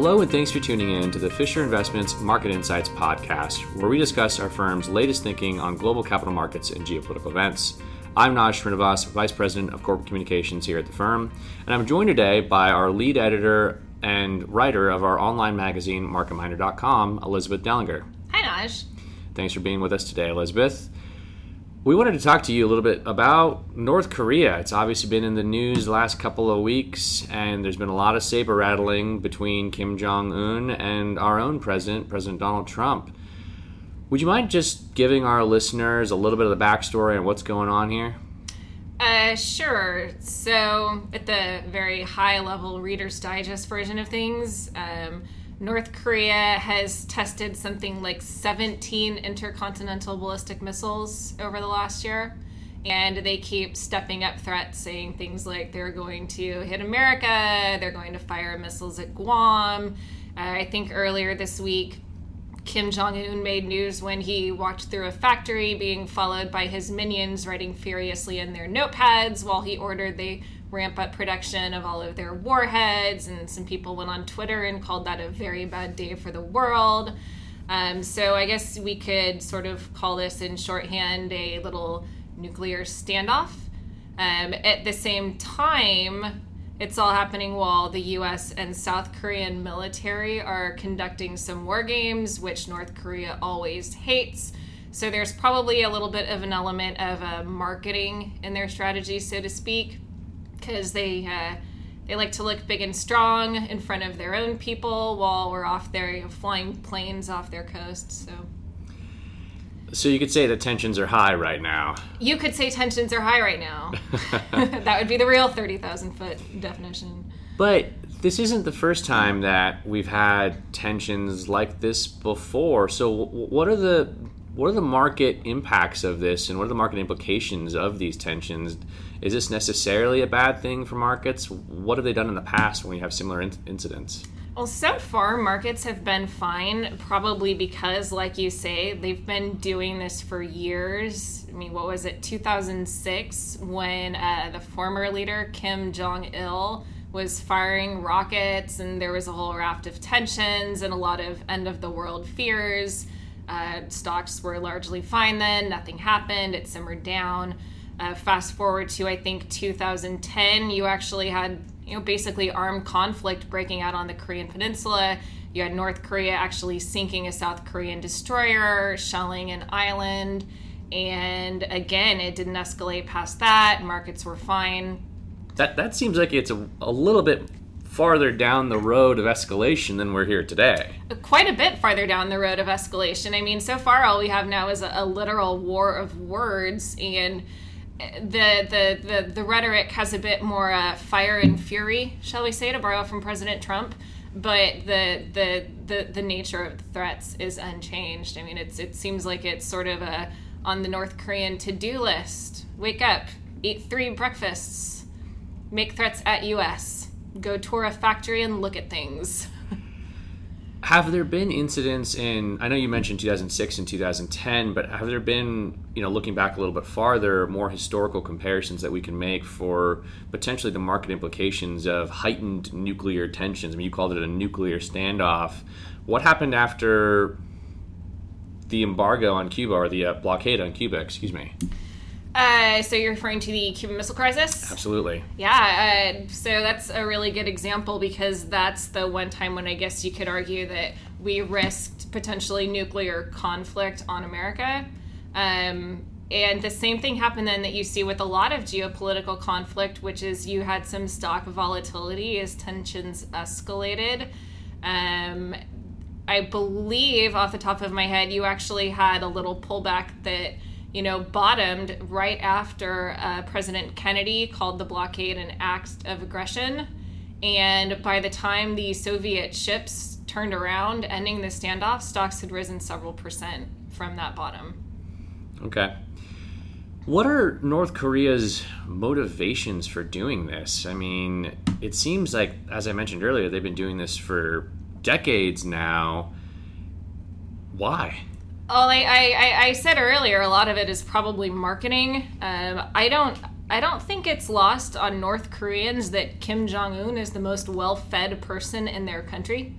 Hello, and thanks for tuning in to the Fisher Investments Market Insights podcast, where we discuss our firm's latest thinking on global capital markets and geopolitical events. I'm Naj Srinivas, Vice President of Corporate Communications here at the firm, and I'm joined today by our lead editor and writer of our online magazine, MarketMinder.com, Elizabeth Dellinger. Hi, Naj. Thanks for being with us today, Elizabeth. We wanted to talk to you a little bit about North Korea. It's obviously been in the news the last couple of weeks, and there's been a lot of saber rattling between Kim Jong un and our own president, President Donald Trump. Would you mind just giving our listeners a little bit of the backstory and what's going on here? Uh, sure. So, at the very high level Reader's Digest version of things, um, North Korea has tested something like 17 intercontinental ballistic missiles over the last year. And they keep stepping up threats, saying things like they're going to hit America, they're going to fire missiles at Guam. Uh, I think earlier this week, Kim Jong un made news when he walked through a factory, being followed by his minions writing furiously in their notepads while he ordered the ramp up production of all of their warheads. And some people went on Twitter and called that a very bad day for the world. Um, so I guess we could sort of call this in shorthand a little nuclear standoff. Um, at the same time, it's all happening while the US and South Korean military are conducting some war games, which North Korea always hates. So there's probably a little bit of an element of marketing in their strategy, so to speak because they uh, they like to look big and strong in front of their own people while we're off there you know, flying planes off their coast. So. So you could say the tensions are high right now. You could say tensions are high right now. that would be the real thirty thousand foot definition. But this isn't the first time that we've had tensions like this before. So what are the what are the market impacts of this, and what are the market implications of these tensions? Is this necessarily a bad thing for markets? What have they done in the past when we have similar in- incidents? Well, so far, markets have been fine, probably because, like you say, they've been doing this for years. I mean, what was it, 2006, when uh, the former leader, Kim Jong il, was firing rockets, and there was a whole raft of tensions and a lot of end of the world fears. Uh, stocks were largely fine then, nothing happened, it simmered down. Uh, fast forward to I think 2010, you actually had you know basically armed conflict breaking out on the Korean Peninsula. You had North Korea actually sinking a South Korean destroyer, shelling an island, and again, it didn't escalate past that. Markets were fine. That that seems like it's a, a little bit farther down the road of escalation than we're here today. Quite a bit farther down the road of escalation. I mean, so far all we have now is a, a literal war of words and the, the the the rhetoric has a bit more uh, fire and fury, shall we say, to borrow from President Trump. But the, the the the nature of the threats is unchanged. I mean, it's it seems like it's sort of a on the North Korean to do list. Wake up, eat three breakfasts, make threats at U.S., go tour a factory and look at things. have there been incidents in i know you mentioned 2006 and 2010 but have there been you know looking back a little bit farther more historical comparisons that we can make for potentially the market implications of heightened nuclear tensions? I mean you called it a nuclear standoff. What happened after the embargo on cuba or the uh, blockade on cuba excuse me uh, so you're referring to the Cuban Missile Crisis? Absolutely. Yeah. Uh, so that's a really good example because that's the one time when I guess you could argue that we risked potentially nuclear conflict on America. Um, and the same thing happened then that you see with a lot of geopolitical conflict, which is you had some stock volatility as tensions escalated. Um, I believe, off the top of my head, you actually had a little pullback that you know, bottomed right after uh, President Kennedy called the blockade an act of aggression. And by the time the Soviet ships turned around, ending the standoff, stocks had risen several percent from that bottom. Okay. What are North Korea's motivations for doing this? I mean, it seems like, as I mentioned earlier, they've been doing this for decades now. Why? Well, I, I, I said earlier, a lot of it is probably marketing. Um, I don't I don't think it's lost on North Koreans that Kim Jong Un is the most well-fed person in their country.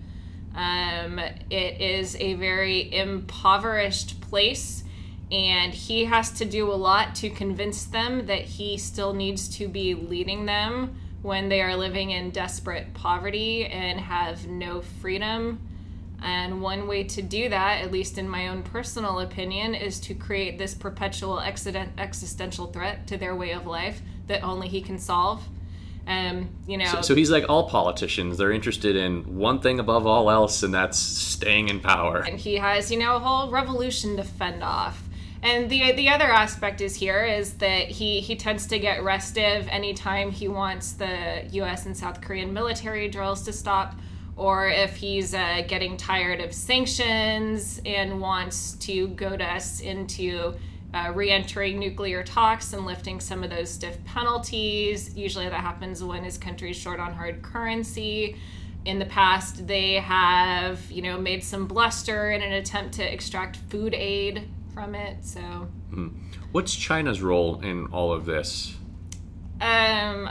Um, it is a very impoverished place, and he has to do a lot to convince them that he still needs to be leading them when they are living in desperate poverty and have no freedom. And one way to do that, at least in my own personal opinion, is to create this perpetual existential threat to their way of life that only he can solve. Um, you know. So, so, he's like all politicians. They're interested in one thing above all else, and that's staying in power. And he has, you know, a whole revolution to fend off. And the the other aspect is here is that he he tends to get restive anytime he wants the U.S. and South Korean military drills to stop, or if he's uh, getting tired of sanctions and wants to goad us into uh, re-entering nuclear talks and lifting some of those stiff penalties. Usually that happens when his country is short on hard currency. In the past, they have, you know, made some bluster in an attempt to extract food aid from it. So, mm. what's China's role in all of this? Um,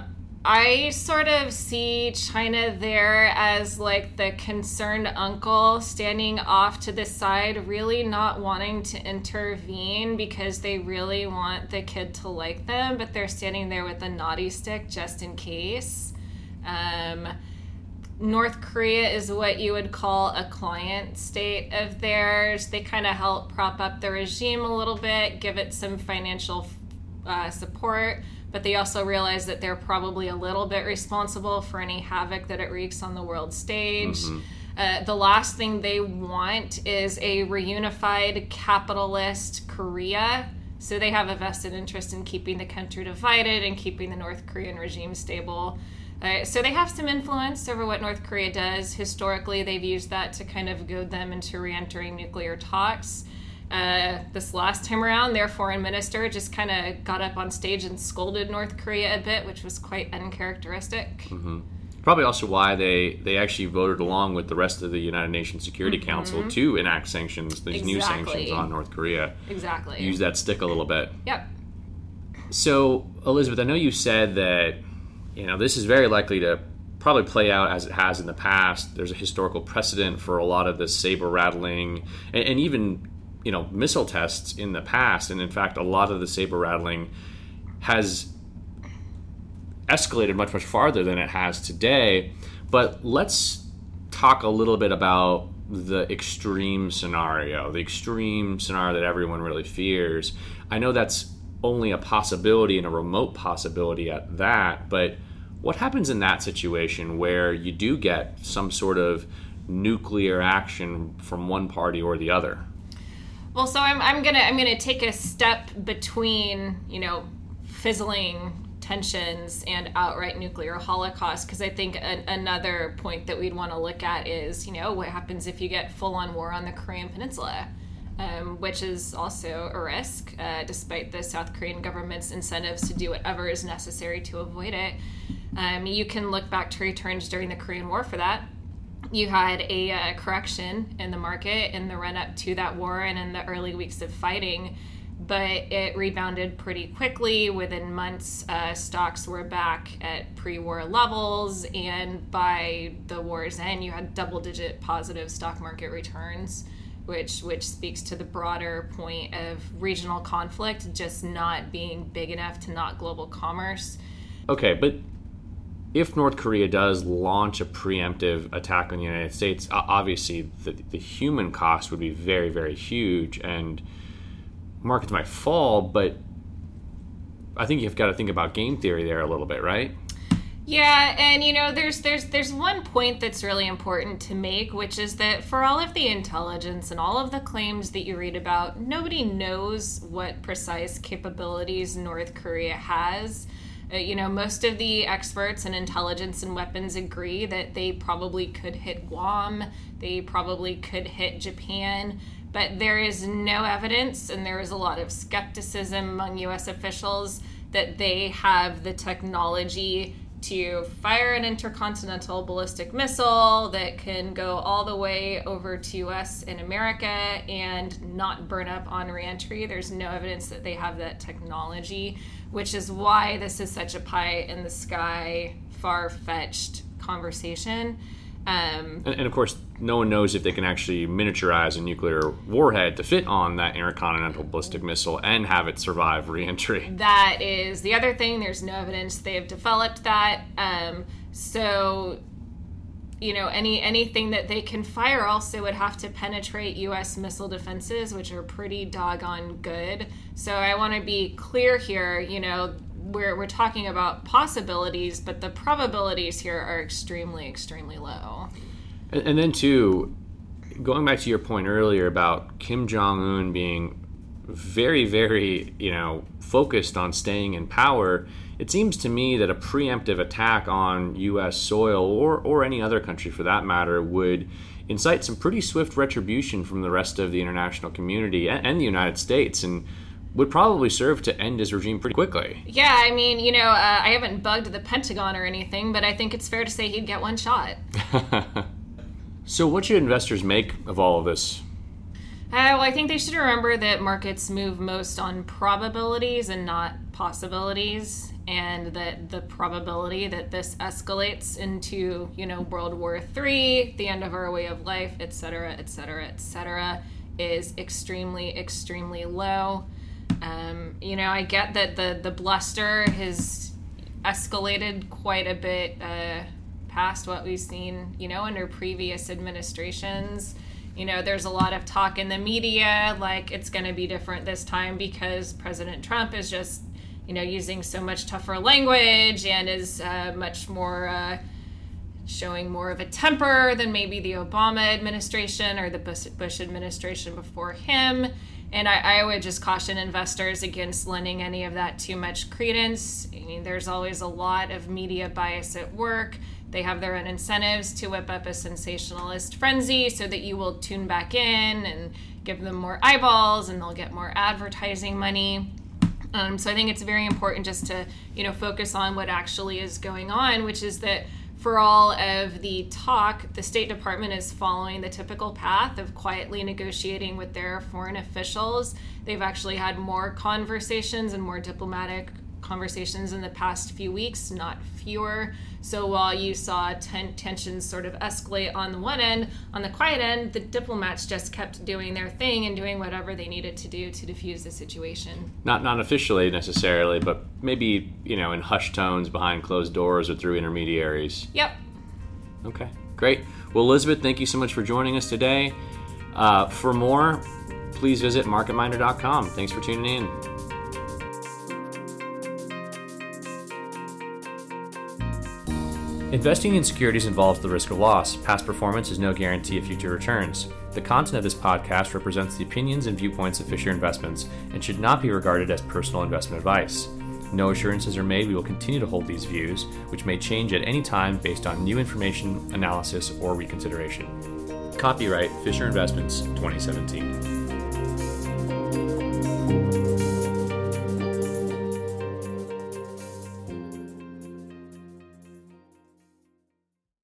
I sort of see China there as like the concerned uncle standing off to the side, really not wanting to intervene because they really want the kid to like them, but they're standing there with a naughty stick just in case. Um, North Korea is what you would call a client state of theirs. They kind of help prop up the regime a little bit, give it some financial uh, support but they also realize that they're probably a little bit responsible for any havoc that it wreaks on the world stage. Mm-hmm. Uh, the last thing they want is a reunified capitalist Korea. So they have a vested interest in keeping the country divided and keeping the North Korean regime stable. Uh, so they have some influence over what North Korea does. Historically, they've used that to kind of goad them into re entering nuclear talks. Uh, this last time around, their foreign minister just kind of got up on stage and scolded North Korea a bit, which was quite uncharacteristic. Mm-hmm. Probably also why they, they actually voted along with the rest of the United Nations Security mm-hmm. Council to enact sanctions, these exactly. new sanctions on North Korea. Exactly. Use that stick a little bit. Yep. So, Elizabeth, I know you said that you know this is very likely to probably play out as it has in the past. There's a historical precedent for a lot of this saber rattling and, and even you know missile tests in the past, and in fact, a lot of the saber rattling has escalated much much farther than it has today. But let's talk a little bit about the extreme scenario, the extreme scenario that everyone really fears. I know that's only a possibility and a remote possibility at that, but what happens in that situation where you do get some sort of nuclear action from one party or the other? Well, so I'm, I'm gonna I'm gonna take a step between you know fizzling tensions and outright nuclear holocaust because I think another point that we'd want to look at is you know what happens if you get full on war on the Korean Peninsula. Um, which is also a risk, uh, despite the South Korean government's incentives to do whatever is necessary to avoid it. Um, you can look back to returns during the Korean War for that you had a uh, correction in the market in the run up to that war and in the early weeks of fighting, but it rebounded pretty quickly. Within months, uh, stocks were back at pre war levels, and by the war's end, you had double digit positive stock market returns. Which, which speaks to the broader point of regional conflict just not being big enough to knock global commerce. Okay, but if North Korea does launch a preemptive attack on the United States, obviously the, the human cost would be very, very huge, and markets might fall. But I think you've got to think about game theory there a little bit, right? Yeah, and you know, there's there's there's one point that's really important to make, which is that for all of the intelligence and all of the claims that you read about, nobody knows what precise capabilities North Korea has. Uh, you know, most of the experts in intelligence and weapons agree that they probably could hit Guam, they probably could hit Japan, but there is no evidence, and there is a lot of skepticism among US officials that they have the technology to fire an intercontinental ballistic missile that can go all the way over to us in America and not burn up on reentry. There's no evidence that they have that technology which is why this is such a pie in the sky, far fetched conversation. Um, and, and, of course, no one knows if they can actually miniaturize a nuclear warhead to fit on that intercontinental ballistic missile and have it survive reentry. That is the other thing. There's no evidence they've developed that. Um, so, you know, any anything that they can fire also would have to penetrate U.S. missile defenses, which are pretty doggone good. So I want to be clear here. You know, we're, we're talking about possibilities, but the probabilities here are extremely, extremely low. And, and then, too, going back to your point earlier about Kim Jong un being very, very, you know, focused on staying in power, it seems to me that a preemptive attack on U.S. soil or, or any other country for that matter would incite some pretty swift retribution from the rest of the international community and, and the United States. And would probably serve to end his regime pretty quickly. Yeah, I mean, you know, uh, I haven't bugged the Pentagon or anything, but I think it's fair to say he'd get one shot. so, what should investors make of all of this? Uh, well, I think they should remember that markets move most on probabilities and not possibilities, and that the probability that this escalates into, you know, World War III, the end of our way of life, et cetera, et cetera, et cetera, is extremely, extremely low. Um, you know, I get that the the bluster has escalated quite a bit uh, past what we've seen, you know, under previous administrations. You know, there's a lot of talk in the media like it's going to be different this time because President Trump is just, you know, using so much tougher language and is uh, much more. Uh, showing more of a temper than maybe the Obama administration or the Bush administration before him. And I, I, would just caution investors against lending any of that too much credence. I mean, there's always a lot of media bias at work. They have their own incentives to whip up a sensationalist frenzy so that you will tune back in and give them more eyeballs and they'll get more advertising money. Um, so I think it's very important just to, you know, focus on what actually is going on, which is that for all of the talk, the State Department is following the typical path of quietly negotiating with their foreign officials. They've actually had more conversations and more diplomatic conversations in the past few weeks, not fewer. So while you saw ten- tensions sort of escalate on the one end, on the quiet end, the diplomats just kept doing their thing and doing whatever they needed to do to diffuse the situation. Not not officially necessarily, but maybe you know in hushed tones behind closed doors or through intermediaries. Yep. Okay, great. Well, Elizabeth, thank you so much for joining us today. Uh, for more, please visit marketminder.com. Thanks for tuning in. Investing in securities involves the risk of loss. Past performance is no guarantee of future returns. The content of this podcast represents the opinions and viewpoints of Fisher Investments and should not be regarded as personal investment advice. No assurances are made we will continue to hold these views, which may change at any time based on new information, analysis, or reconsideration. Copyright Fisher Investments 2017.